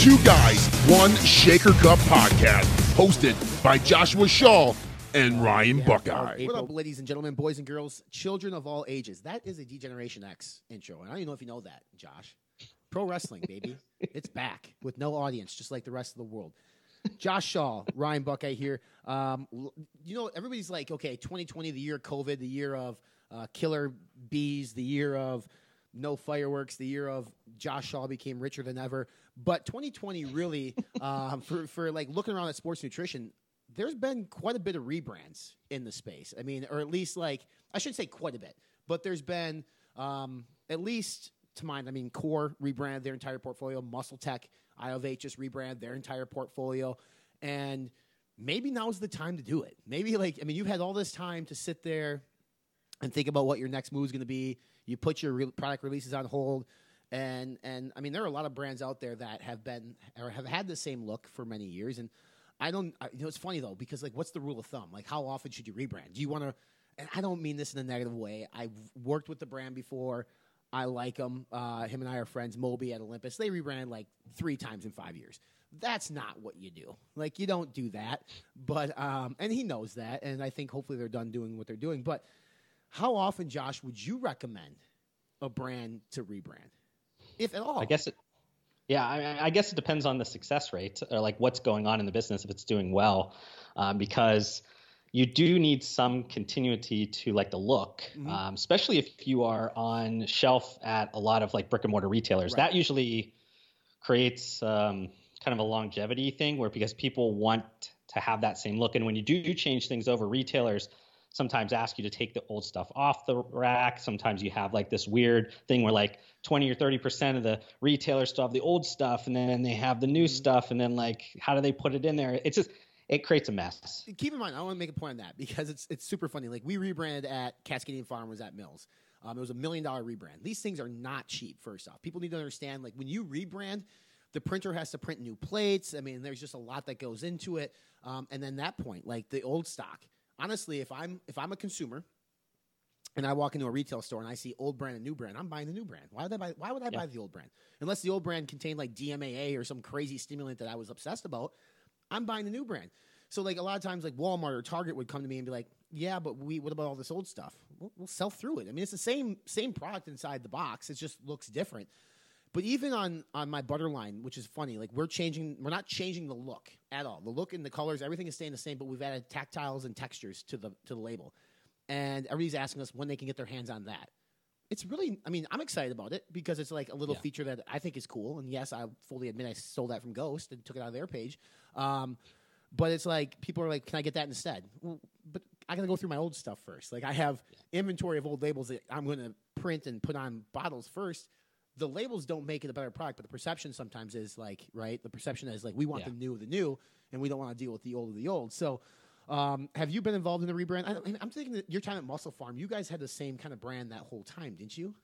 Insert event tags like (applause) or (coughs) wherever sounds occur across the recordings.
Two Guys, One Shaker Cup podcast, hosted by Joshua Shaw and Ryan Yeah, Buckeye. What up, ladies and gentlemen, boys and girls, children of all ages? That is a D-Generation X intro. And I don't even know if you know that, Josh. Pro wrestling, baby. (laughs) it's back with no audience, just like the rest of the world. Josh Shaw, Ryan Buckeye here. Um, you know, everybody's like, okay, 2020, the year of COVID, the year of uh, killer bees, the year of no fireworks, the year of Josh Shaw became richer than ever. But 2020 really, (laughs) um, for, for like looking around at sports nutrition, there's been quite a bit of rebrands in the space. I mean, or at least like, I should say quite a bit, but there's been um, at least to mind, I mean, Core rebranded their entire portfolio, Muscle Tech, Iovate just rebranded their entire portfolio. And maybe now's the time to do it. Maybe like, I mean, you've had all this time to sit there and think about what your next move is going to be. You put your re- product releases on hold, and and I mean there are a lot of brands out there that have been or have had the same look for many years. And I don't, I, you know, it's funny though because like, what's the rule of thumb? Like, how often should you rebrand? Do you want to? And I don't mean this in a negative way. I've worked with the brand before. I like him. Uh, him and I are friends. Moby at Olympus. They rebranded like three times in five years. That's not what you do. Like you don't do that. But um, and he knows that. And I think hopefully they're done doing what they're doing. But how often, Josh, would you recommend a brand to rebrand, if at all? I guess it. Yeah, I, I guess it depends on the success rate or like what's going on in the business if it's doing well, um, because you do need some continuity to like the look, um, especially if you are on shelf at a lot of like brick and mortar retailers. Right. That usually creates um, kind of a longevity thing where because people want to have that same look, and when you do change things over, retailers sometimes ask you to take the old stuff off the rack. Sometimes you have like this weird thing where like 20 or 30% of the retailers still have the old stuff and then they have the new stuff. And then like, how do they put it in there? It's just, it creates a mess. keep in mind, I want to make a point on that because it's it's super funny. Like we rebranded at Cascadian Farmers at Mills. Um, it was a million dollar rebrand. These things are not cheap. First off, people need to understand like when you rebrand, the printer has to print new plates. I mean, there's just a lot that goes into it. Um, and then that point, like the old stock. Honestly, if I'm if I'm a consumer and I walk into a retail store and I see old brand and new brand, I'm buying the new brand. Why would I buy? Why would I Yeah. buy the old brand? Unless the old brand contained like DMAA or some crazy stimulant that I was obsessed about, I'm buying the new brand. So like a lot of times, like Walmart or Target would come to me and be like, "Yeah, but we what about all this old stuff? We'll, we'll sell through it. I mean, it's the same same product inside the box. It just looks different." But even on on my butter line, which is funny, like we're changing, we're not changing the look at all. The look and the colors, everything is staying the same, but we've added tactiles and textures to the to the label. And everybody's asking us when they can get their hands on that. It's really, I mean, I'm excited about it because it's like a little Yeah. feature that I think is cool. And yes, I fully admit I stole that from Ghost and took it out of their page. Um, but it's like people are like, "Can I get that instead?" Well, but I got to go through my old stuff first. Like I have inventory of old labels that I'm going to print and put on bottles first. The labels don't make it a better product, but the perception sometimes is like, right? The perception is like, we want Yeah. the new of the new, and we don't want to deal with the old of the old. So, um, have you been involved in the rebrand? I, I'm thinking that your time at MusclePharm, you guys had the same kind of brand that whole time, didn't you?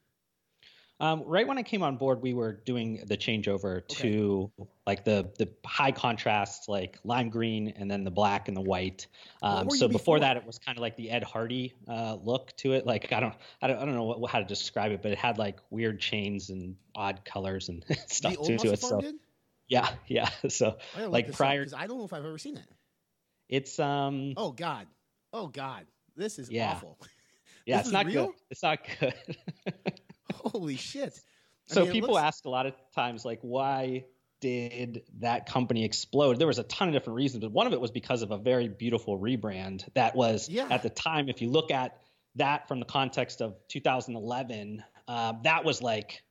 Um, right when I came on board, we were doing the changeover to like the the high contrast, like lime green, and then the black and the white. Um, so before before? that, it was kind of like the Ed Hardy uh, look to it. Like I don't, I don't, I don't know what, how to describe it, but it had like weird chains and odd colors and (laughs) stuff to, it. So did? yeah, yeah. (laughs) So I gotta like this prior, because I don't know if I've ever seen it. it's um, Oh God, oh God, this is Yeah. awful. (laughs) yeah, this it's not real? good. It's not good. Holy shit! I So mean, people looks- ask a lot of times, like, why did that company explode? There was a ton of different reasons, but one of it was because of a very beautiful rebrand that was Yeah. at the time. If you look at that from the context of 2011, uh, that was like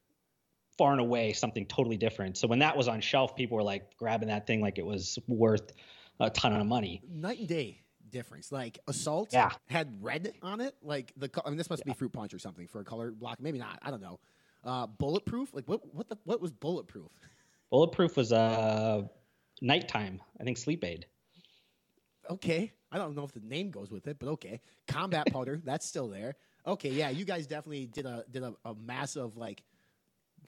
far and away something totally different. So when that was on shelf, people were like grabbing that thing like it was worth a ton of money. night and day difference. Like assault Yeah. had red on it. Like the I mean, this must be fruit punch or something for a color block. Maybe not. I don't know. Uh, bulletproof. Like what? What the? What was bulletproof? (laughs) Bulletproof was uh, nighttime, I think sleep aid. Okay, I don't know if the name goes with it, but okay. Combat (laughs) powder. that's still there. Okay, yeah, you guys definitely did a did a, a massive like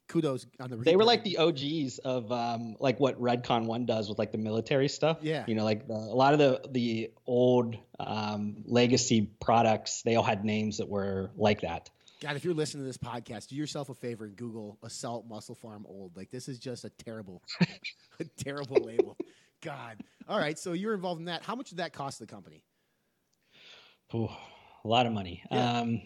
kudos on the. They were like the OGs of um, like what Redcon One does with like the military stuff. Yeah. you know, like the, a lot of the the old um, legacy products, they all had names that were like that. God, if you're listening to this podcast, do yourself a favor and Google Assault MusclePharm Old. Like this is just a terrible, (laughs) a terrible label. God. All right, so you're involved in that. How much did that cost the company? Ooh, a lot of money. Yeah. Um,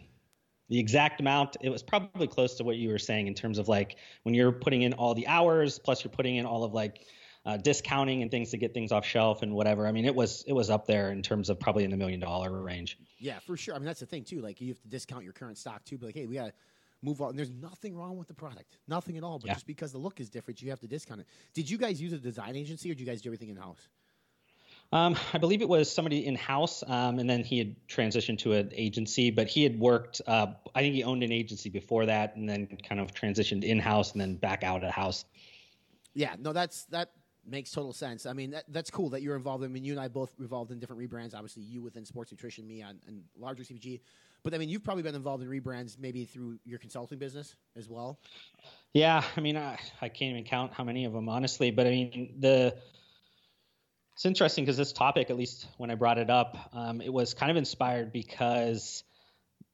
the exact amount, it was probably close to what you were saying in terms of like when you're putting in all the hours, plus you're putting in all of like uh, discounting and things to get things off shelf and whatever. I mean, it was it was up there in terms of probably in the million dollar range. Yeah, for sure. I mean, that's the thing too. Like you have to discount your current stock too. But like, hey, we got to move on. And there's nothing wrong with the product, nothing at all. But yeah. just because the look is different, you have to discount it. Did you guys use a design agency, or did you guys do everything in house? Um, I believe it was somebody in house, um, and then he had transitioned to an agency. But he had worked. Uh, I think he owned an agency before that, and then kind of transitioned in house, and then back out of house. Yeah, no, that's that makes total sense. I mean, that, that's cool that you're involved. I mean, you and I both involved in different rebrands. Obviously, you within sports nutrition, me on and larger CPG. But I mean, you've probably been involved in rebrands maybe through your consulting business as well. Yeah, I mean, I, I can't even count how many of them, honestly. But I mean, the it's interesting because this topic, at least when I brought it up, um, it was kind of inspired because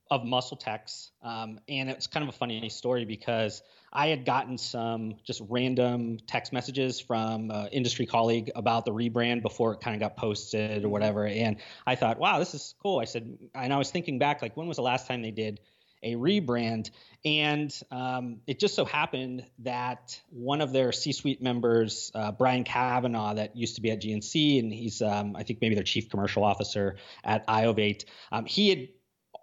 of MuscleTech's, um, and it's kind of a funny story because I had gotten some just random text messages from an industry colleague about the rebrand before it kind of got posted or whatever. And I thought, wow, this is cool. I said, and I was thinking back, like, when was the last time they did a rebrand? And um, it just so happened that one of their C suite members, uh, Brian Kavanaugh, that used to be at GNC, and he's, um, I think, maybe their chief commercial officer at Iovate, um, he had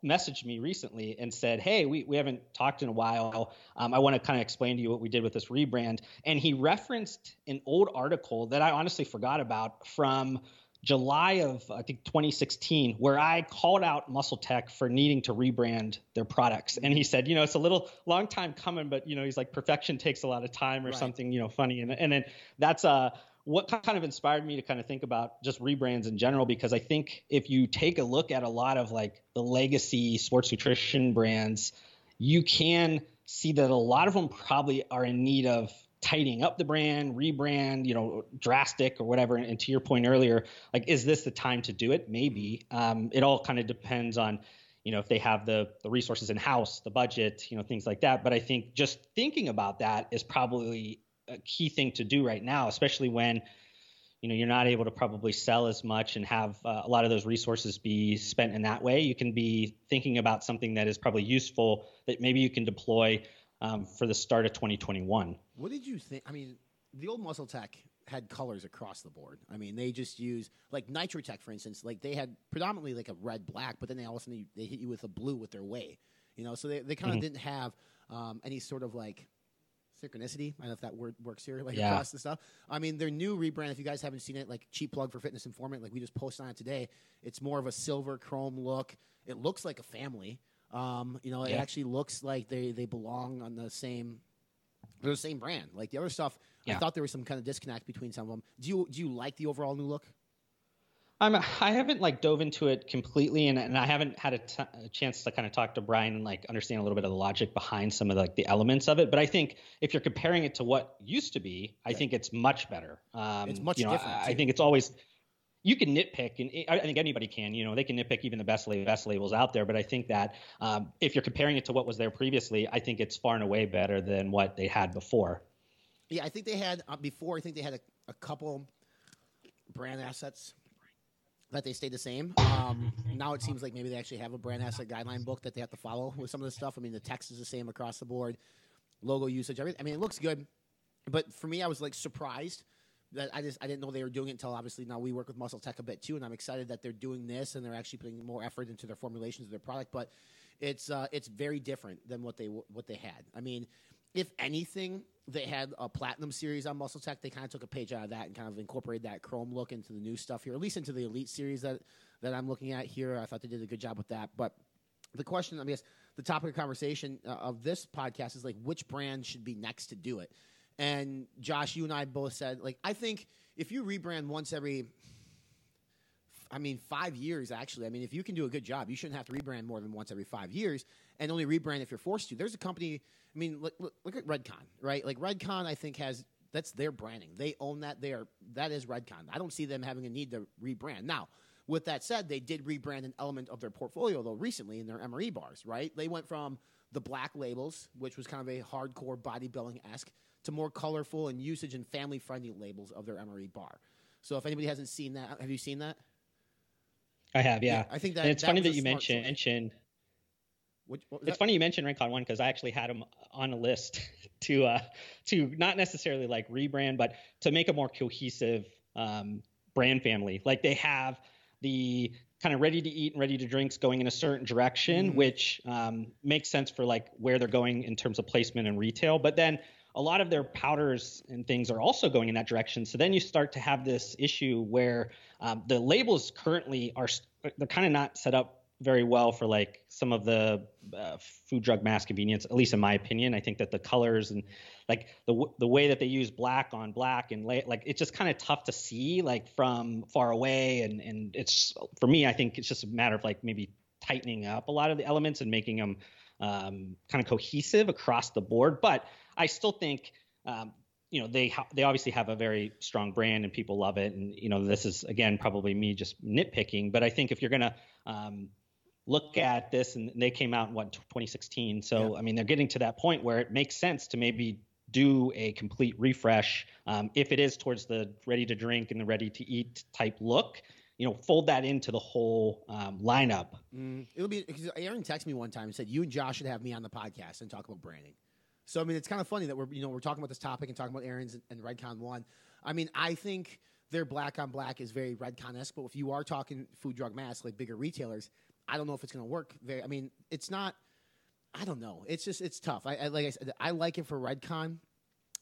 messaged me recently and said, Hey, we, we haven't talked in a while. Um, I want to kind of explain to you what we did with this rebrand. And he referenced an old article that I honestly forgot about from July of, I think, 2016, where I called out MuscleTech for needing to rebrand their products. And he said, You know, it's a little long time coming, but, you know, he's like, perfection takes a lot of time or right. something, you know, funny. And, and then that's, uh, what kind of inspired me to kind of think about just rebrands in general because I think if you take a look at a lot of like the legacy sports nutrition brands, you can see that a lot of them probably are in need of tidying up the brand, rebrand, you know, drastic or whatever. And, to your point earlier, like, is this the time to do it? Maybe. Um, it all kind of depends on, you know, if they have the the resources in house, the budget, you know, things like that. But I think just thinking about that is probably a key thing to do right now, especially when you know you're not able to probably sell as much and have uh, a lot of those resources be spent in that way. You can be thinking about something that is probably useful that maybe you can deploy um, for the start of 2021. What did you think? I mean, the old MuscleTech had colors across the board. I mean, they just use like Nitrotech, for instance. Like they had predominantly like a red black, but then they all of a sudden they hit you with a blue with their way. You know, so they they kind of mm-hmm. didn't have um, any sort of like synchronicity. I don't know if that word works here, like yeah. across the stuff. I mean, their new rebrand, if you guys haven't seen it, like cheap plug for Fitness Informant, like we just posted on it today. It's more of a silver chrome look. It looks like a family. Um, you know, yeah. it actually looks like they they belong on the same they're the same brand. Like the other stuff, yeah. I thought there was some kind of disconnect between some of them. Do you do you like the overall new look? I'm, I haven't like dove into it completely, and, and I haven't had a, t- a chance to kind of talk to Brian and like understand a little bit of the logic behind some of the, like the elements of it. But I think if you're comparing it to what used to be, I right. think it's much better. Um, it's much you know, different. I, I, think it's always you can nitpick, and I think anybody can. You know, they can nitpick even the best best labels out there. But I think that um, if you're comparing it to what was there previously, I think it's far and away better than what they had before. Yeah, I think they had uh, before. I think they had a, a couple brand assets that they stayed the same. Um, now it seems like maybe they actually have a brand asset guideline book that they have to follow with some of the stuff. I mean, the text is the same across the board, logo usage, everything. I mean, it looks good, but for me, I was like surprised I just I didn't know they were doing it until obviously now we work with MuscleTech a bit too, and I'm excited that they're doing this and they're actually putting more effort into their formulations of their product. But it's uh, it's very different than what they what they had. I mean, if anything, they had a platinum series on MuscleTech. They kind of took a page out of that and kind of incorporated that chrome look into the new stuff here, at least into the elite series that that I'm looking at here. I thought they did a good job with that. But the question, I guess, the topic of conversation uh, of this podcast is like, which brand should be next to do it? And Josh, you and I both said, like, I think if you rebrand once every I mean, five years actually. I mean, if you can do a good job, you shouldn't have to rebrand more than once every five years, and only rebrand if you're forced to. There's a company. I mean, look, look, look at Redcon, right? Like Redcon, I think has that's their branding. They own that. They are that is Redcon. I don't see them having a need to rebrand now. With that said, they did rebrand an element of their portfolio though recently in their MRE bars, right? They went from the black labels, which was kind of a hardcore bodybuilding esque, to more colorful and usage and family friendly labels of their MRE bar. So if anybody hasn't seen that, have you seen that? I have, yeah. yeah I think that. And it's that funny that you mentioned. mentioned what, what it's that? funny you mentioned Redcon one because I actually had them on a list (laughs) to uh, to not necessarily like rebrand, but to make a more cohesive um, brand family. Like they have the kind of ready to eat and ready to drinks going in a certain direction, mm-hmm. which um, makes sense for like where they're going in terms of placement and retail. But then a lot of their powders and things are also going in that direction. So then you start to have this issue where um, the labels currently are they're kind of not set up very well for like some of the uh, food drug mass convenience at least in my opinion. I think that the colors and like the the way that they use black on black and like it's just kind of tough to see like from far away. And and it's for me i think it's just a matter of like maybe tightening up a lot of the elements and making them um, kind of cohesive across the board. But i still think um, you know they ha- they obviously have a very strong brand and people love it. And you know this is again probably me just nitpicking. But i think if you're gonna um, look at this and they came out in what 2016 so yeah. i mean they're getting to that point where it makes sense to maybe do a complete refresh um, if it is towards the ready to drink and the ready to eat type look you know fold that into the whole um, lineup. Mm, it'll be because aaron texted me one time and said you and josh should have me on the podcast and talk about branding. So i mean it's kind of funny that we're you know we're talking about this topic and talking about aaron's and, and redcon one. I mean i think their black on black is very redcon-esque but if you are talking food drug mass like bigger retailers I don't know if it's going to work. Very, I mean, it's not. I don't know. It's just it's tough. I, I like I said, I like it for Redcon,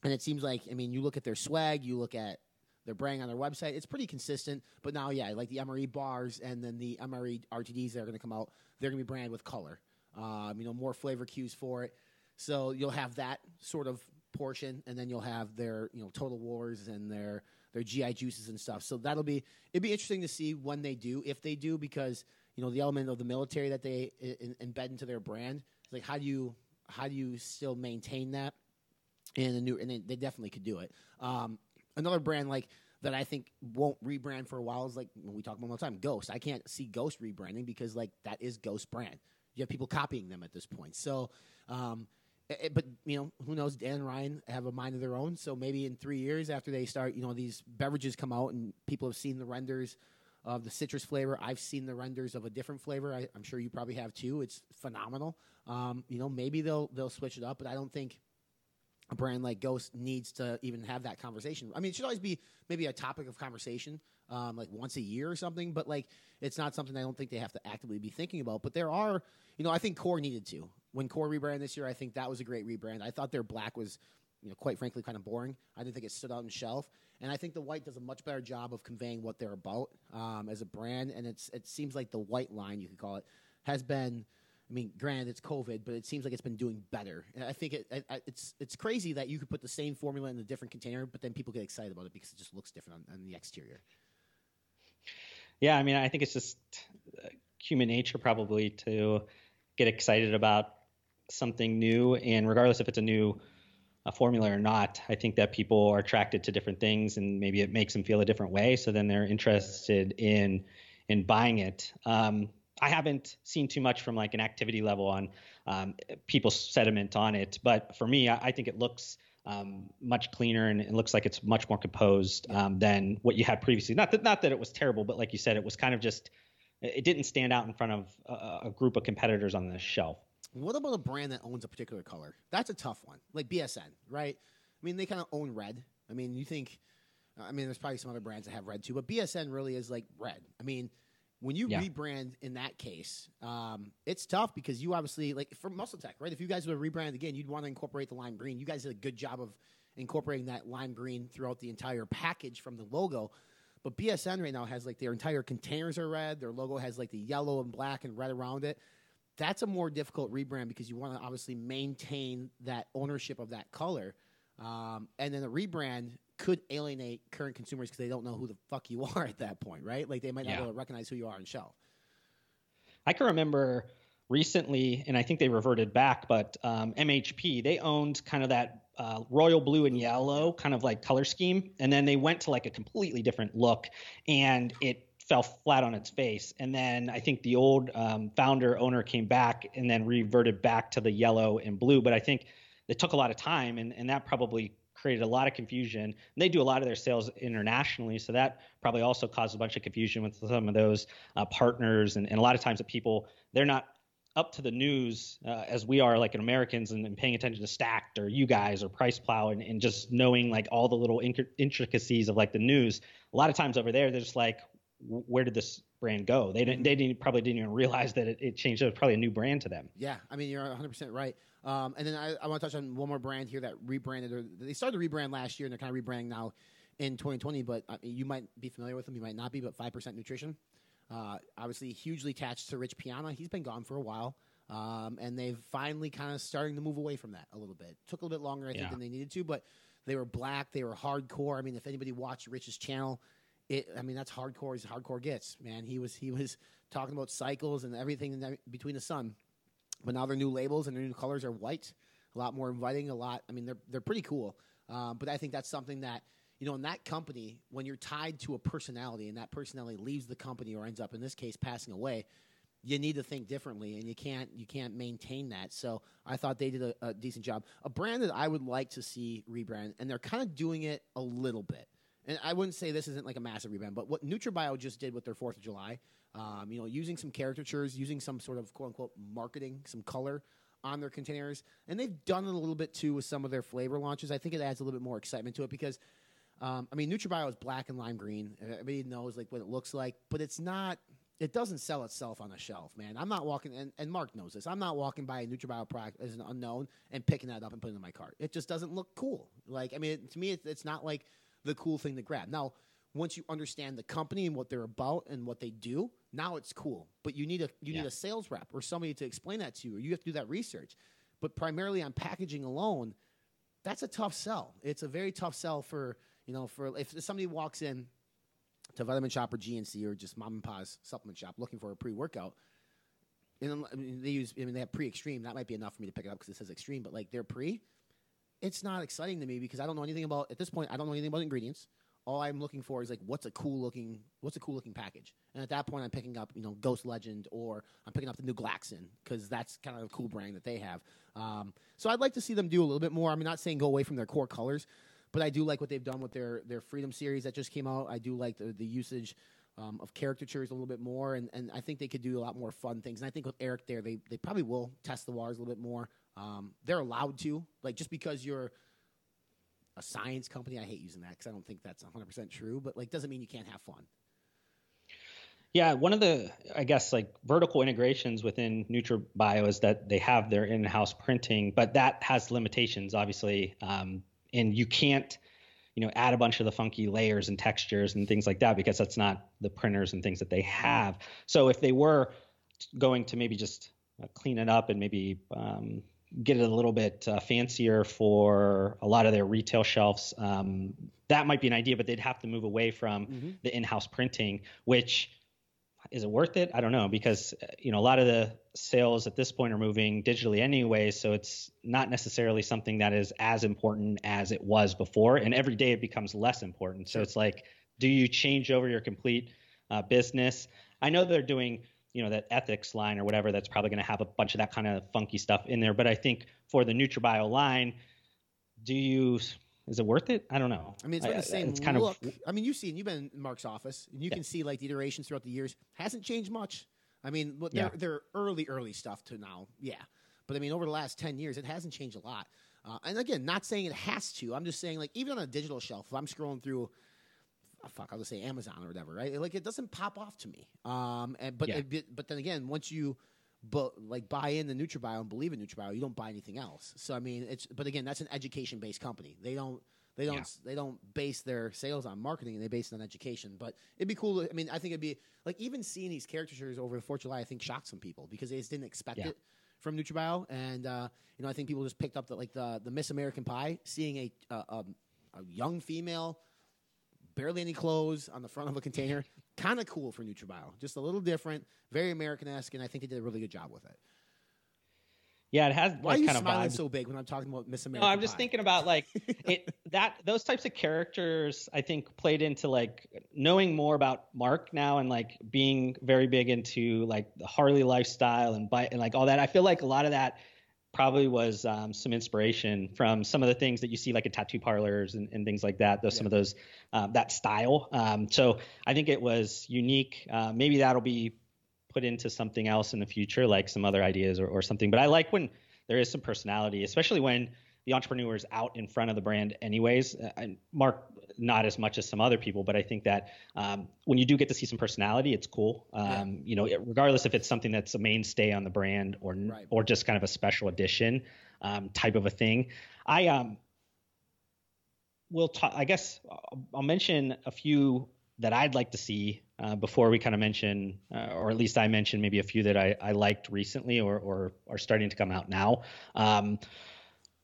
and it seems like I mean, you look at their swag, you look at their brand on their website. It's pretty consistent. But now, yeah, like the MRE bars and then the MRE RTDs that are going to come out, they're going to be branded with color. Um, you know, more flavor cues for it. So you'll have that sort of portion, and then you'll have their you know Total Wars and their their GI juices and stuff. So that'll be it'd be interesting to see when they do, if they do, because you know the element of the military that they in, embed into their brand. It's like how do you how do you still maintain that? And the new and they, they definitely could do it. Um, another brand like that I think won't rebrand for a while is like when we talk about all the time Ghost. I can't see Ghost rebranding because like that is Ghost brand. You have people copying them at this point. So. Um, it, eh, eh, but you know, who knows? Dan and Ryan have a mind of their own. So maybe in three years after they start, you know, these beverages come out and people have seen the renders of the citrus flavor. I've seen the renders of a different flavor. I, am sure you probably have too. It's phenomenal. Um, you know, maybe they'll they'll switch it up, but I don't think a brand like Ghost needs to even have that conversation. I mean, it should always be maybe a topic of conversation, um, like once a year or something. But like, it's not something I don't think they have to actively be thinking about. But there are, you know, I think Core needed to. When Core rebranded this year, I think that was a great rebrand. I thought their black was, you know, quite frankly, kind of boring. I didn't think it stood out on the shelf. And I think the white does a much better job of conveying what they're about um, as a brand. And it's it seems like the white line, you could call it, has been. I mean, granted, it's COVID, but it seems like it's been doing better. And I think it, it, it's it's crazy that you could put the same formula in a different container, but then people get excited about it because it just looks different on, on the exterior. Yeah, I mean, I think it's just uh, human nature probably to get excited about something new, and regardless if it's a new a formula or not, I think that people are attracted to different things, and maybe it makes them feel a different way. So then they're interested in in buying it. Um, I haven't seen too much from like an activity level on um, people's sentiment on it, but for me, I, I think it looks um, much cleaner and it looks like it's much more composed um, than what you had previously. Not that not that it was terrible, but like you said, it was kind of just it didn't stand out in front of a, a group of competitors on the shelf. What about a brand that owns a particular color? That's a tough one. Like BSN, right? I mean, they kind of own red. I mean, you think, I mean, there's probably some other brands that have red too, but BSN really is like red. I mean, when you yeah. rebrand in that case, um, it's tough because you obviously, like for Muscle Tech, right? If you guys were rebrand again, you'd want to incorporate the lime green. You guys did a good job of incorporating that lime green throughout the entire package from the logo. But BSN right now has like their entire containers are red. Their logo has like the yellow and black and red around it that's a more difficult rebrand because you want to obviously maintain that ownership of that color. Um, and then a rebrand could alienate current consumers because they don't know who the fuck you (laughs) are at that point, right? Like they might not yeah. be able to recognize who you are on shelf. I can remember recently, and I think they reverted back, but um, MHP they owned kind of that uh, royal blue and yellow kind of like color scheme, and then they went to like a completely different look, and it fell flat on its face. And then I think the old um, founder owner came back and then reverted back to the yellow and blue. But I think it took a lot of time, and, and that probably created a lot of confusion. And they do a lot of their sales internationally, so that probably also caused a bunch of confusion with some of those uh, partners. And, and a lot of times, the people they're not up to the news uh, as we are like in Americans and, and, paying attention to Stack3d or you guys or PricePlow and, and just knowing like all the little intricacies of like the news a lot of times over there they're just like where did this brand go they didn't they didn't probably didn't even realize that it, it changed it was probably a new brand to them yeah i mean you're 100% right um, and then I, I want to touch on one more brand here that rebranded or they started to rebrand last year and they're kind of rebranding now in 2020 but uh, you might be familiar with them you might not be but 5% nutrition uh, obviously hugely attached to Rich Piana. He's been gone for a while. Um, and they've finally kind of starting to move away from that a little bit. Took a little bit longer, I think, yeah. than they needed to, but they were black, they were hardcore. I mean, if anybody watched Rich's channel, it, I mean, that's hardcore as hardcore gets, man. He was he was talking about cycles and everything the, between the sun. But now their new labels and their new colors are white, a lot more inviting. A lot. I mean, they're they're pretty cool. Um, but I think that's something that you know in that company when you're tied to a personality and that personality leaves the company or ends up in this case passing away you need to think differently and you can't you can't maintain that so i thought they did a, a decent job a brand that i would like to see rebrand and they're kind of doing it a little bit and i wouldn't say this isn't like a massive rebrand but what NutraBio just did with their fourth of july um, you know using some caricatures using some sort of quote unquote marketing some color on their containers and they've done it a little bit too with some of their flavor launches i think it adds a little bit more excitement to it because um, I mean, NutraBio is black and lime green. Everybody knows like what it looks like, but it's not it doesn't sell itself on a shelf, man. I'm not walking, and, and Mark knows this. I'm not walking by a NutraBio product as an unknown and picking that up and putting it in my cart. It just doesn't look cool. Like, I mean, it, to me, it, it's not like the cool thing to grab. Now, once you understand the company and what they're about and what they do, now it's cool. But you need a you yeah. need a sales rep or somebody to explain that to you, or you have to do that research. But primarily on packaging alone, that's a tough sell. It's a very tough sell for you know for if somebody walks in to Vitamin Shoppe or GNC or just mom and pa's supplement shop looking for a pre workout. And I mean, they use, I mean, they have pre extreme. That might be enough for me to pick it up because it says extreme, but like they're pre, it's not exciting to me because I don't know anything about, at this point, I don't know anything about ingredients. All I'm looking for is like, what's a cool looking, what's a cool looking package? And at that point, I'm picking up, you know, Ghost Legend or I'm picking up the new Glaxon because that's kind of a cool brand that they have. Um, so I'd like to see them do a little bit more. I'm not saying go away from their core colors, but I do like what they've done with their their Freedom series that just came out. I do like the, the usage um, of caricatures a little bit more, and, and I think they could do a lot more fun things. And I think with Eric there, they they probably will test the waters a little bit more. Um, they're allowed to, like just because you're a science company. I hate using that because I don't think that's 100 percent true, but like doesn't mean you can't have fun. Yeah, one of the I guess like vertical integrations within NutraBio is that they have their in-house printing, but that has limitations. Obviously, um, and you can't you know add a bunch of the funky layers and textures and things like that because that's not the printers and things that they have so if they were going to maybe just uh, clean it up and maybe um, get it a little bit uh, fancier for a lot of their retail shelves um, that might be an idea but they'd have to move away from mm-hmm. the in-house printing which is it worth it? I don't know because you know a lot of the sales at this point are moving digitally anyway, so it's not necessarily something that is as important as it was before, and every day it becomes less important. So it's like, do you change over your complete uh, business? I know they're doing you know that ethics line or whatever that's probably going to have a bunch of that kind of funky stuff in there, but I think for the NutraBio line, do you is it worth it? I don't know. I mean, it's been the same it's kind look. Of, I mean, you've seen, you've been in Mark's office, and you yeah. can see like the iterations throughout the years hasn't changed much. I mean, they're, yeah. they're early, early stuff to now, yeah. But I mean, over the last ten years, it hasn't changed a lot. Uh, and again, not saying it has to. I'm just saying, like, even on a digital shelf, if I'm scrolling through, oh, fuck, I'll just say Amazon or whatever, right? Like, it doesn't pop off to me. Um, and but yeah. it, but then again, once you but like buy in the NutraBio and believe in NutraBio, you don't buy anything else. So I mean, it's but again, that's an education based company. They don't they don't yeah. they don't base their sales on marketing; they base it on education. But it'd be cool. To, I mean, I think it'd be like even seeing these caricatures over the Fourth of July. I think shocked some people because they just didn't expect yeah. it from NutraBio, and uh, you know, I think people just picked up that like the the Miss American Pie, seeing a uh, um, a young female, barely any clothes on the front of a container, kind of cool for NutraBio. Just a little different, very American esque, and I think they did a really good job with it. Yeah, it has. Why like, are you kind smiling of vibes. so big when I'm talking about Miss America? No, I'm just Pie? thinking about like (laughs) it that those types of characters I think played into like knowing more about Mark now and like being very big into like the Harley lifestyle and bike and like all that. I feel like a lot of that probably was um, some inspiration from some of the things that you see like at tattoo parlors and, and things like that. Those some of those um, that style. Um, so I think it was unique. Uh, maybe that'll be put into something else in the future, like some other ideas or, or something. But I like when there is some personality, especially when the entrepreneur is out in front of the brand, anyways. Uh, Mark, not as much as some other people, but I think that um, when you do get to see some personality, it's cool. Um, Yeah. You know, regardless if it's something that's a mainstay on the brand or Right. or just kind of a special edition um, type of a thing. I um will talk. I guess I'll, I'll mention a few that I'd like to see uh, before we kind of mention, uh, or at least I mentioned maybe a few that I, I liked recently or, or are starting to come out now.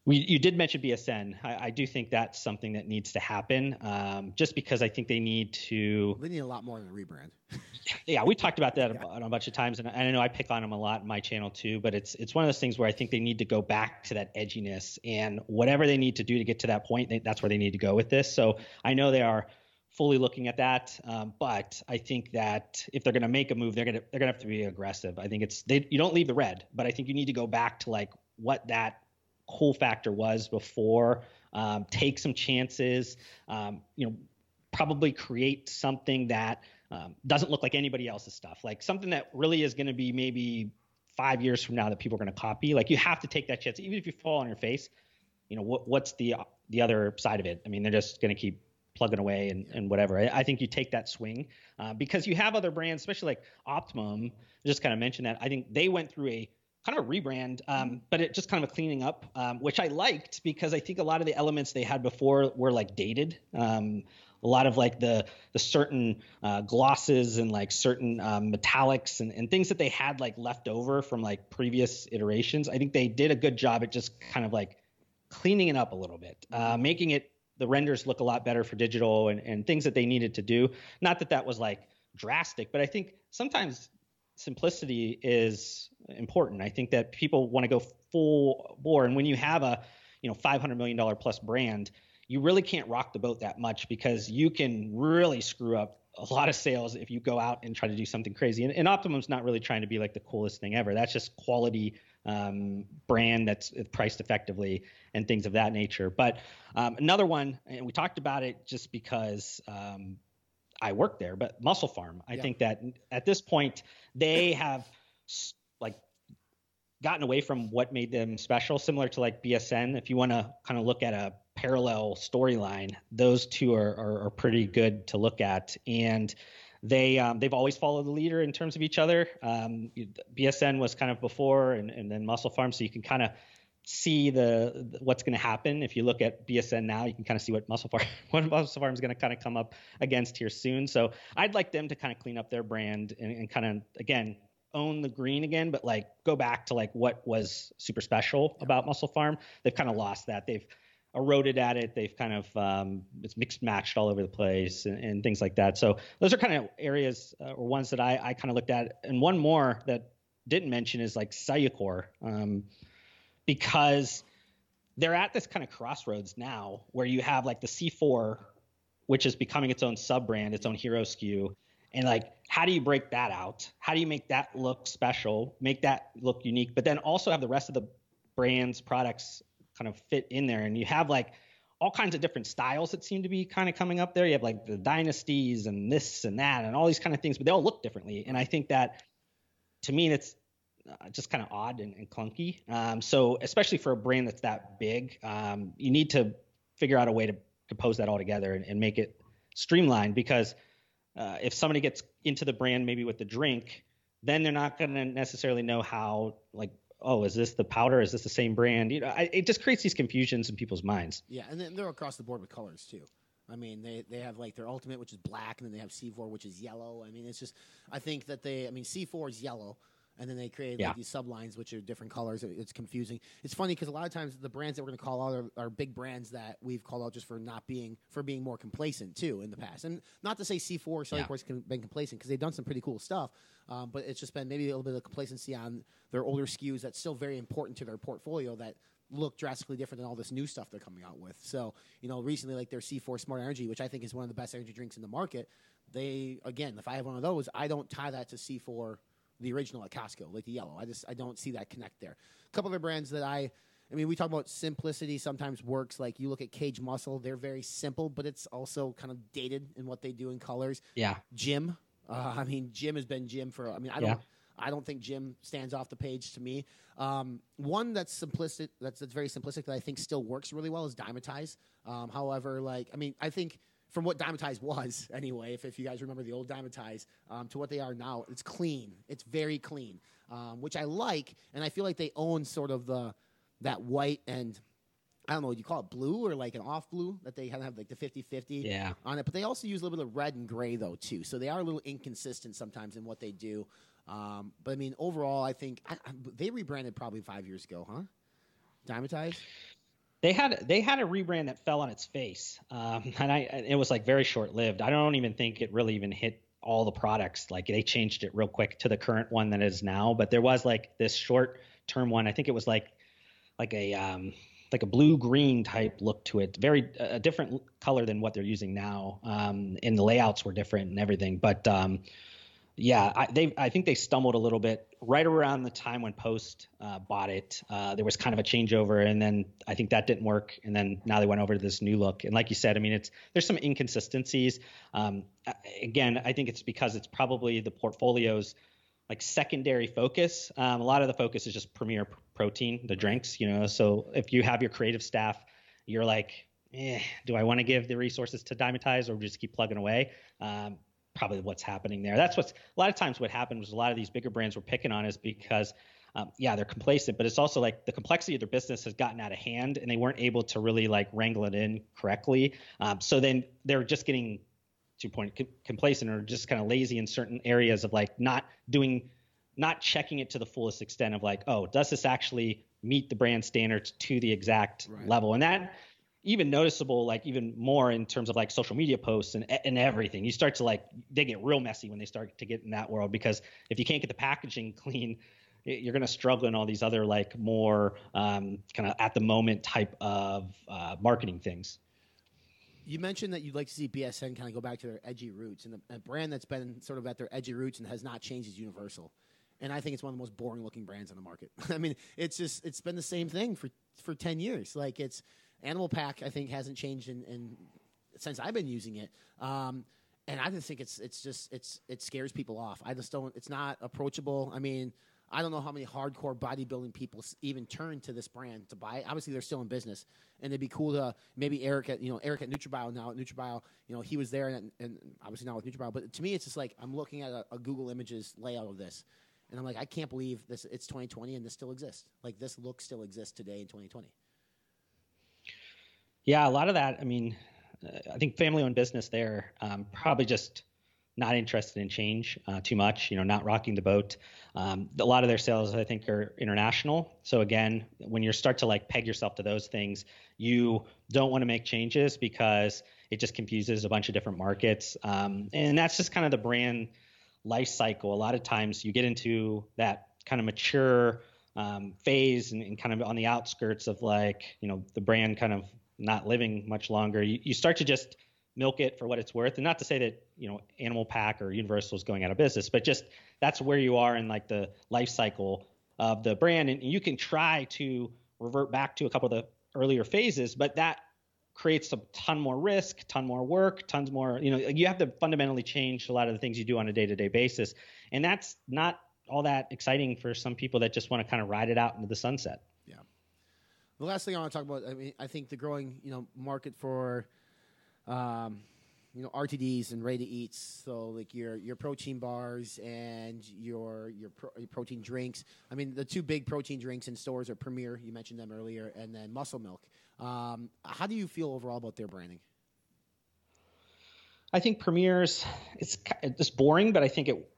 We, you did mention BSN. I, I do think that's something that needs to happen, um, just because I think they need to They need a lot more than a rebrand. (laughs) yeah, we talked about that (laughs) a, a bunch of times, and I I know I pick on them a lot in my channel too. But it's it's one of those things where I think they need to go back to that edginess, and whatever they need to do to get to that point, they, that's where they need to go with this. So I know they are fully looking at that, um, but I think that if they're going to make a move, they're going to they're going to have to be aggressive. I think it's they you don't leave the red, but I think you need to go back to like what that cool factor was before. Um, take some chances. Um, you know, probably create something that um, doesn't look like anybody else's stuff, like something that really is going to be maybe five years from now that people are going to copy. Like you have to take that chance, even if you fall on your face. You know what, what's the the other side of it? I mean, they're just going to keep plugging away and, and whatever. I, I think you take that swing uh, because you have other brands, especially like Optimum. Just kind of mentioned that. I think they went through a kind of a rebrand, um, but it just kind of a cleaning up, um, which I liked because I think a lot of the elements they had before were like dated. Um, a lot of like the the certain uh, glosses and like certain um, metallics and, and things that they had like left over from like previous iterations. I think they did a good job at just kind of like cleaning it up a little bit, uh, making it the renders look a lot better for digital and, and things that they needed to do. Not that that was like drastic, but I think sometimes simplicity is important. I think that people want to go full bore, and when you have a you know 500 million dollar plus brand, you really can't rock the boat that much because you can really screw up a lot of sales if you go out and try to do something crazy. And, and Optimum's not really trying to be like the coolest thing ever. That's just quality um, brand that's priced effectively and things of that nature. But um, another one, and we talked about it just because um, I work there, but MusclePharm. I Yeah. think that at this point they (coughs) have like gotten away from what made them special, similar to like BSN. If you want to kind of look at a parallel storyline, those two are, are, are pretty good to look at. And they um, they've always followed the leader in terms of each other. Um, BSN was kind of before, and, and then MusclePharm, so you can kind of see the, what's going to happen. If you look at BSN now, you can kind of see what MusclePharm (laughs) what MusclePharm is going to kind of come up against here soon. So I'd like them to kind of clean up their brand and, and kind of again own the green again, but like go back to like what was super special about MusclePharm. They've kind of lost that. They've eroded at it. They've kind of um, it's mixed matched all over the place and, and things like that. So those are kind of areas uh, or ones that I, I kind of looked at. And one more that didn't mention is like Cellucor, um, because they're at this kind of crossroads now where you have like the C4, which is becoming its own sub brand, its own hero SKU. And like, how do you break that out? How do you make that look special, make that look unique, but then also have the rest of the brands, products kind of fit in there? And you have like all kinds of different styles that seem to be kind of coming up there. You have like the dynasties and this and that and all these kind of things, but they all look differently. And I think that to me, it's uh, just kind of odd and, and clunky. Um, so especially for a brand that's that big, um, you need to figure out a way to compose that all together and, and make it streamlined because uh, if somebody gets into the brand maybe with the drink, then they're not going to necessarily know how like oh is this the powder is this the same brand you know I, it just creates these confusions in people's minds Yeah, and then they're across the board with colors too. I mean, they, they have like their ultimate, which is black, and then they have C4, which is yellow. I mean, it's just, I think that they, I mean, C4 is yellow, and then they created Yeah. like, these sublines which are different colors. It- It's confusing. It's funny because a lot of times the brands that we're going to call out are, are big brands that we've called out just for not being for being more complacent too in the past. And not to say C4 or Yeah. Cellucor's can been complacent because they've done some pretty cool stuff, um, but it's just been maybe a little bit of complacency on their older SKUs that's still very important to their portfolio that look drastically different than all this new stuff they're coming out with. So, you know, recently like their C4 Smart Energy, which I think is one of the best energy drinks in the market, they again, if I have one of those, I don't tie that to C4 the original at Costco, like the yellow. I just I don't see that connect there. A couple other brands that I I mean, we talk about simplicity sometimes works. Like you look at Cage Muscle, they're very simple, but it's also kind of dated in what they do in colors. Yeah. Jim, uh, I mean, Jim has been Jim for. I mean, I don't. Yeah. I don't think Jim stands off the page to me. Um, one that's simplistic, that's, that's very simplistic that I think still works really well is Dymatize. Um, however, like I mean, I think from what Dymatize was (laughs) anyway, if, if you guys remember the old Dymatize um, to what they are now, it's clean. It's very clean, um, which I like, and I feel like they own sort of the that white and I don't know, you call it blue or like an off blue that they kind of have like the 50 50 Yeah. on it. But they also use a little bit of red and gray though too, so they are a little inconsistent sometimes in what they do. Um, but I mean, overall, I think I, I, they rebranded probably five years ago, huh? Dymatize. They had they had a rebrand that fell on its face, um, (laughs) and I it was like very short lived. I don't even think it really even hit all the products. Like they changed it real quick to the current one that is now. But there was like this short term one. I think it was like like a um, like a blue green type look to it. Very a different color than what they're using now. Um, and the layouts were different and everything. But um, yeah, I, they I think they stumbled a little bit right around the time when Post uh, bought it. Uh, there was kind of a changeover, and then I think that didn't work, and then now they went over to this new look. And like you said, I mean, it's there's some inconsistencies. Um, again, I think it's because it's probably the portfolio's like secondary focus. Um, a lot of the focus is just Premier Protein, the drinks, you know. So if you have your creative staff, you're like, eh, do I want to give the resources to Dymatize or just keep plugging away? Um, probably what's happening there. That's what's a lot of times what happened was a lot of these bigger brands were picking on is because um, yeah, they're complacent, but it's also like the complexity of their business has gotten out of hand and they weren't able to really like wrangle it in correctly. Um, so then they're just getting to point com- complacent or just kind of lazy in certain areas of like not doing not checking it to the fullest extent of like oh does this actually meet the brand standards to the exact Right. level and that even noticeable like even more in terms of like social media posts and, and everything you start to like they get real messy when they start to get in that world because if you can't get the packaging (laughs) clean you're going to struggle in all these other like more um, kind of at the moment type of uh, marketing things You mentioned that you'd like to see BSN kind of go back to their edgy roots, and a, a brand that's been sort of at their edgy roots and has not changed is Universal. And I think it's one of the most boring looking brands on the market. (laughs) I mean, it's just it's been the same thing for for ten years. Like it's Animal Pak, I think hasn't changed in, in since I've been using it. Um, and I just think it's it's just it's it scares people off. I just don't. It's not approachable. I mean, I don't know how many hardcore bodybuilding people even turn to this brand to buy it. Obviously, they're still in business, and it'd be cool to maybe Eric at you know Eric at NutraBio now at NutraBio. You know, he was there, and, and obviously now with NutraBio. But to me, it's just like I'm looking at a, a Google Images layout of this, and I'm like, I can't believe this. It's 2020, and this still exists. Like this look still exists today in 2020. Yeah, a lot of that. I mean, uh, I think family-owned business there um, probably just not interested in change uh, too much. You know, not rocking the boat. Um, a lot of their sales, I think, are international. So again, when you start to like peg yourself to those things, you don't want to make changes because it just confuses a bunch of different markets. Um, and that's just kind of the brand life cycle. A lot of times you get into that kind of mature um, phase and, and kind of on the outskirts of like, you know, the brand kind of not living much longer. You, you start to just milk it for what it's worth. And not to say that, you know, Animal Pak or Universal is going out of business, but just that's where you are in like the life cycle of the brand. And you can try to revert back to a couple of the earlier phases, but that creates a ton more risk, ton more work, tons more, you know, you have to fundamentally change a lot of the things you do on a day-to-day basis. And that's not all that exciting for some people that just want to kind of ride it out into the sunset. The last thing I want to talk about, I mean, I think the growing, you know, market for, um, you know, RTDs and ready to eats. So like your your protein bars and your your, pro, your protein drinks. I mean, the two big protein drinks in stores are Premier. You mentioned them earlier, and then Muscle Milk. Um, how do you feel overall about their branding? I think Premier's it's it's boring, but I think it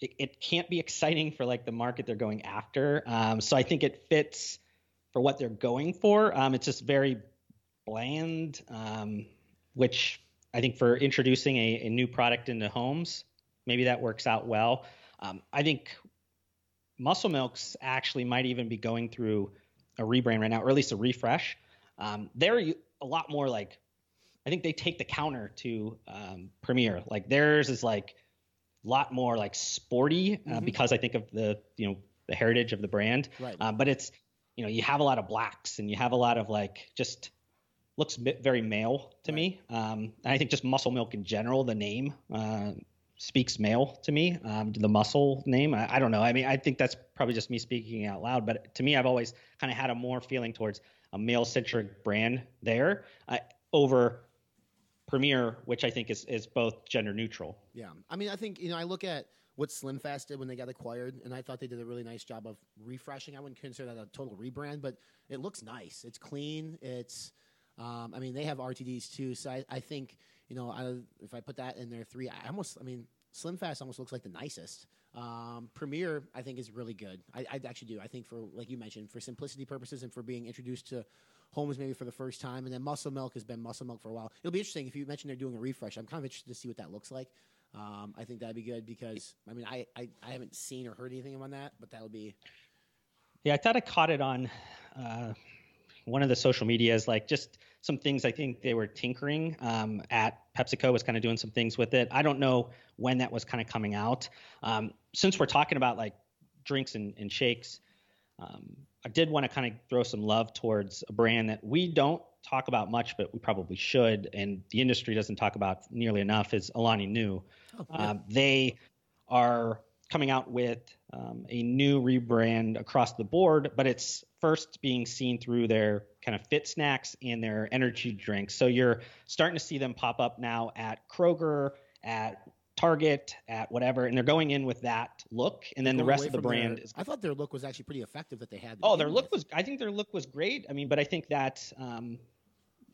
it, it can't be exciting for like the market they're going after. Um, so I think it fits for what they're going for. Um, it's just very bland, um, which I think for introducing a, a, new product into homes, maybe that works out well. Um, I think Muscle Milks actually might even be going through a rebrand right now, or at least a refresh. Um, they're a lot more like, I think they take the counter to um, Premier. Like theirs is like a lot more like sporty uh, mm-hmm. because I think of the you know the heritage of the brand. Right. Um, but it's you know you have a lot of blacks and you have a lot of like just looks very male to right. me. Um, and I think just muscle milk in general, the name uh, speaks male to me. Um, the muscle name, I, I, don't know. I mean, I think that's probably just me speaking out loud. But to me, I've always kind of had a more feeling towards a male-centric brand there uh, over Premier, which I think is is both gender neutral. Yeah, I mean, I think you know, I look at what Slim Fast did when they got acquired, and I thought they did a really nice job of refreshing. I wouldn't consider that a total rebrand, but it looks nice. It's clean. It's um, I mean, they have RTDs too, so I, I think you know, I, if I put that in there three, I almost, I mean, Slim Fast almost looks like the nicest. Um, Premier, I think, is really good. I, I actually do. I think for, like you mentioned, for simplicity purposes and for being introduced to homes maybe for the first time, and then Muscle Milk has been Muscle Milk for a while. It'll be interesting if you mentioned they're doing a refresh. I'm kind of interested to see what that looks like. Um, I think that'd be good because I mean I, I, I haven't seen or heard anything on that, but that'll be. Yeah, I thought I caught it on uh, one of the social medias, like just some things I think they were tinkering um, at PepsiCo was kind of doing some things with it. I don't know when that was kind of coming out. Um, since we're talking about like drinks and, and shakes, um, I did want to kind of throw some love towards a brand that we don't talk about much, but we probably should, and the industry doesn't talk about nearly enough. Is Alani Nu? Oh, yeah. Um, they are coming out with um, a new rebrand across the board, but it's first being seen through their kind of fit snacks and their energy drinks. So you're starting to see them pop up now at Kroger, at Target, at whatever, and they're going in with that look, and then the rest of the brand their, is. I thought their look was actually pretty effective that they had. Oh, their look with. was. I think their look was great. I mean, but I think that um,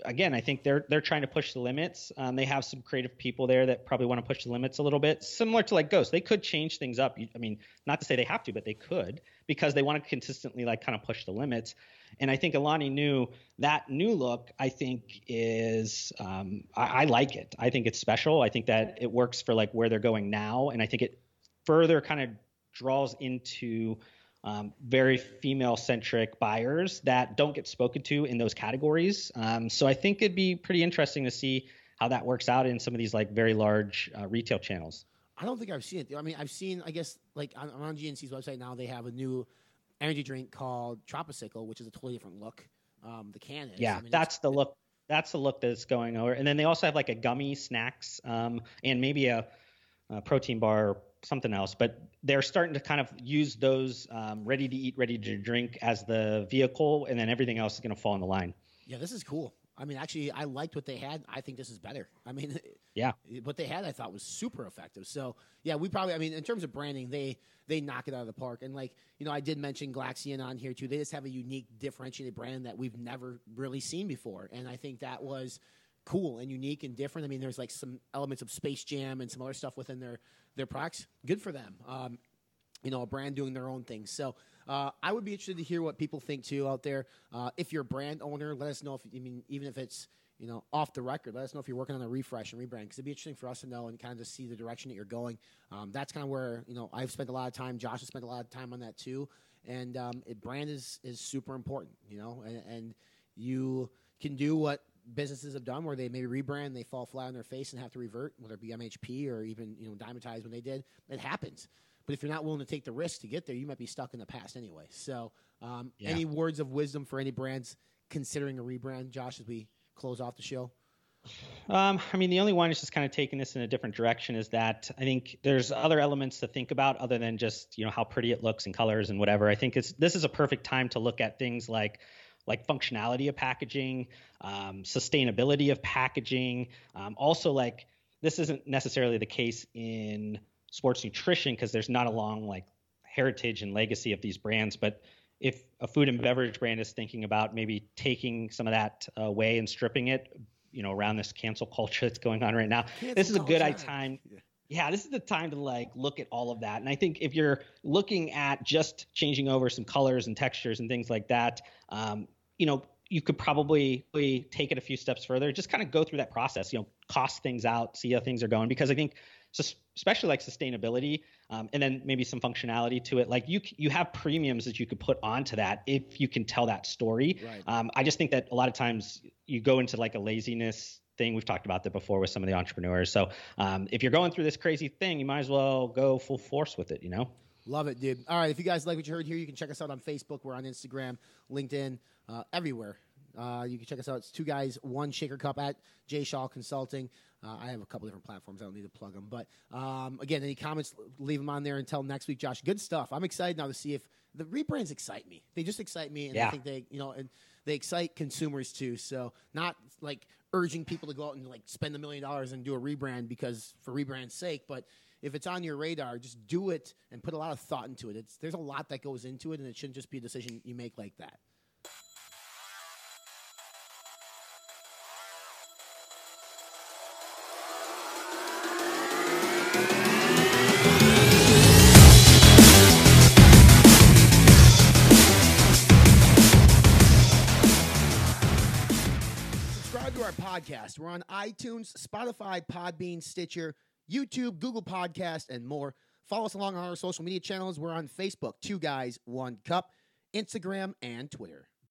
again, I think they're they're trying to push the limits. Um, they have some creative people there that probably want to push the limits a little bit, similar to like Ghost. They could change things up. I mean, not to say they have to, but they could because they want to consistently like kind of push the limits. And I think Alani Nu that new look. I think is um, I, I like it. I think it's special. I think that it works for like where they're going now, and I think it further kind of draws into um, very female centric buyers that don't get spoken to in those categories. Um, so I think it'd be pretty interesting to see how that works out in some of these like very large uh, retail channels. I don't think I've seen it. I mean, I've seen, I guess, like on, on GNC's website now, they have a new energy drink called Tropsicle, which is a totally different look. Um, the can is. Yeah, I mean, that's the look. That's the look that's going over. And then they also have like a gummy snacks um, and maybe a, a protein bar or something else, but they're starting to kind of use those um, ready to eat, ready to drink as the vehicle, and then everything else is going to fall in the line. Yeah, this is cool. I mean, actually, I liked what they had. I think this is better. I mean, (laughs) yeah, what they had, I thought was super effective. So, yeah, we probably, I mean, in terms of branding, they they knock it out of the park. And like, you know, I did mention Glaxon on here too. They just have a unique, differentiated brand that we've never really seen before, and I think that was cool and unique and different. I mean, there's like some elements of Space Jam and some other stuff within their their products. Good for them. Um, you know, a brand doing their own thing. So uh, I would be interested to hear what people think too out there. Uh, if you're a brand owner, let us know. If I mean, even if it's you know off the record, let us know if you're working on a refresh and rebrand because it'd be interesting for us to know and kind of see the direction that you're going. Um, that's kind of where you know I've spent a lot of time. Josh has spent a lot of time on that too. And um, it, brand is is super important. You know, and, and you can do what businesses have done where they maybe rebrand, they fall flat on their face and have to revert, whether it be MHP or even you know Dymatize when they did. It happens. But if you're not willing to take the risk to get there, you might be stuck in the past anyway. So, um, yeah. any words of wisdom for any brands considering a rebrand, Josh, as we close off the show? Um, I mean, the only one is just kind of taking this in a different direction is that I think there's other elements to think about other than just you know how pretty it looks and colors and whatever. I think it's this is a perfect time to look at things like like functionality of packaging, um, sustainability of packaging. Um, also, like this isn't necessarily the case in sports nutrition because there's not a long like heritage and legacy of these brands, but if a food and beverage brand is thinking about maybe taking some of that away and stripping it, you know, around this cancel culture (laughs) that's going on right now, cancel this is a good culture. time. Yeah yeah, this is the time to like look at all of that. And I think if you're looking at just changing over some colors and textures and things like that, um, you know, you could probably take it a few steps further. Just kind of go through that process. You know, cost things out, see how things are going. Because I think, especially like sustainability, um, and then maybe some functionality to it. Like you, you have premiums that you could put onto that if you can tell that story. Right. Um, I just think that a lot of times you go into like a laziness thing. We've talked about that before with some of the entrepreneurs. So um, if you're going through this crazy thing, you might as well go full force with it. You know. Love it, dude. All right, if you guys like what you heard here, you can check us out on Facebook. We're on Instagram, LinkedIn, uh, everywhere. Uh, you can check us out. It's two guys, one shaker cup at J Shaw Consulting. Uh, I have a couple different platforms. I don't need to plug them. But um, again, any comments, leave them on there until next week, Josh. Good stuff. I'm excited now to see if the rebrands excite me. They just excite me, and yeah. I think they, you know, and they excite consumers too. So not like urging people to go out and like spend a million dollars and do a rebrand because for rebrand's sake, but if it's on your radar, just do it and put a lot of thought into it. It's, there's a lot that goes into it, and it shouldn't just be a decision you make like that. Podcast. We're on iTunes, Spotify, Podbean, Stitcher, YouTube, Google Podcast, and more. Follow us along on our social media channels. We're on Facebook, Two Guys, One Cup, Instagram, and Twitter.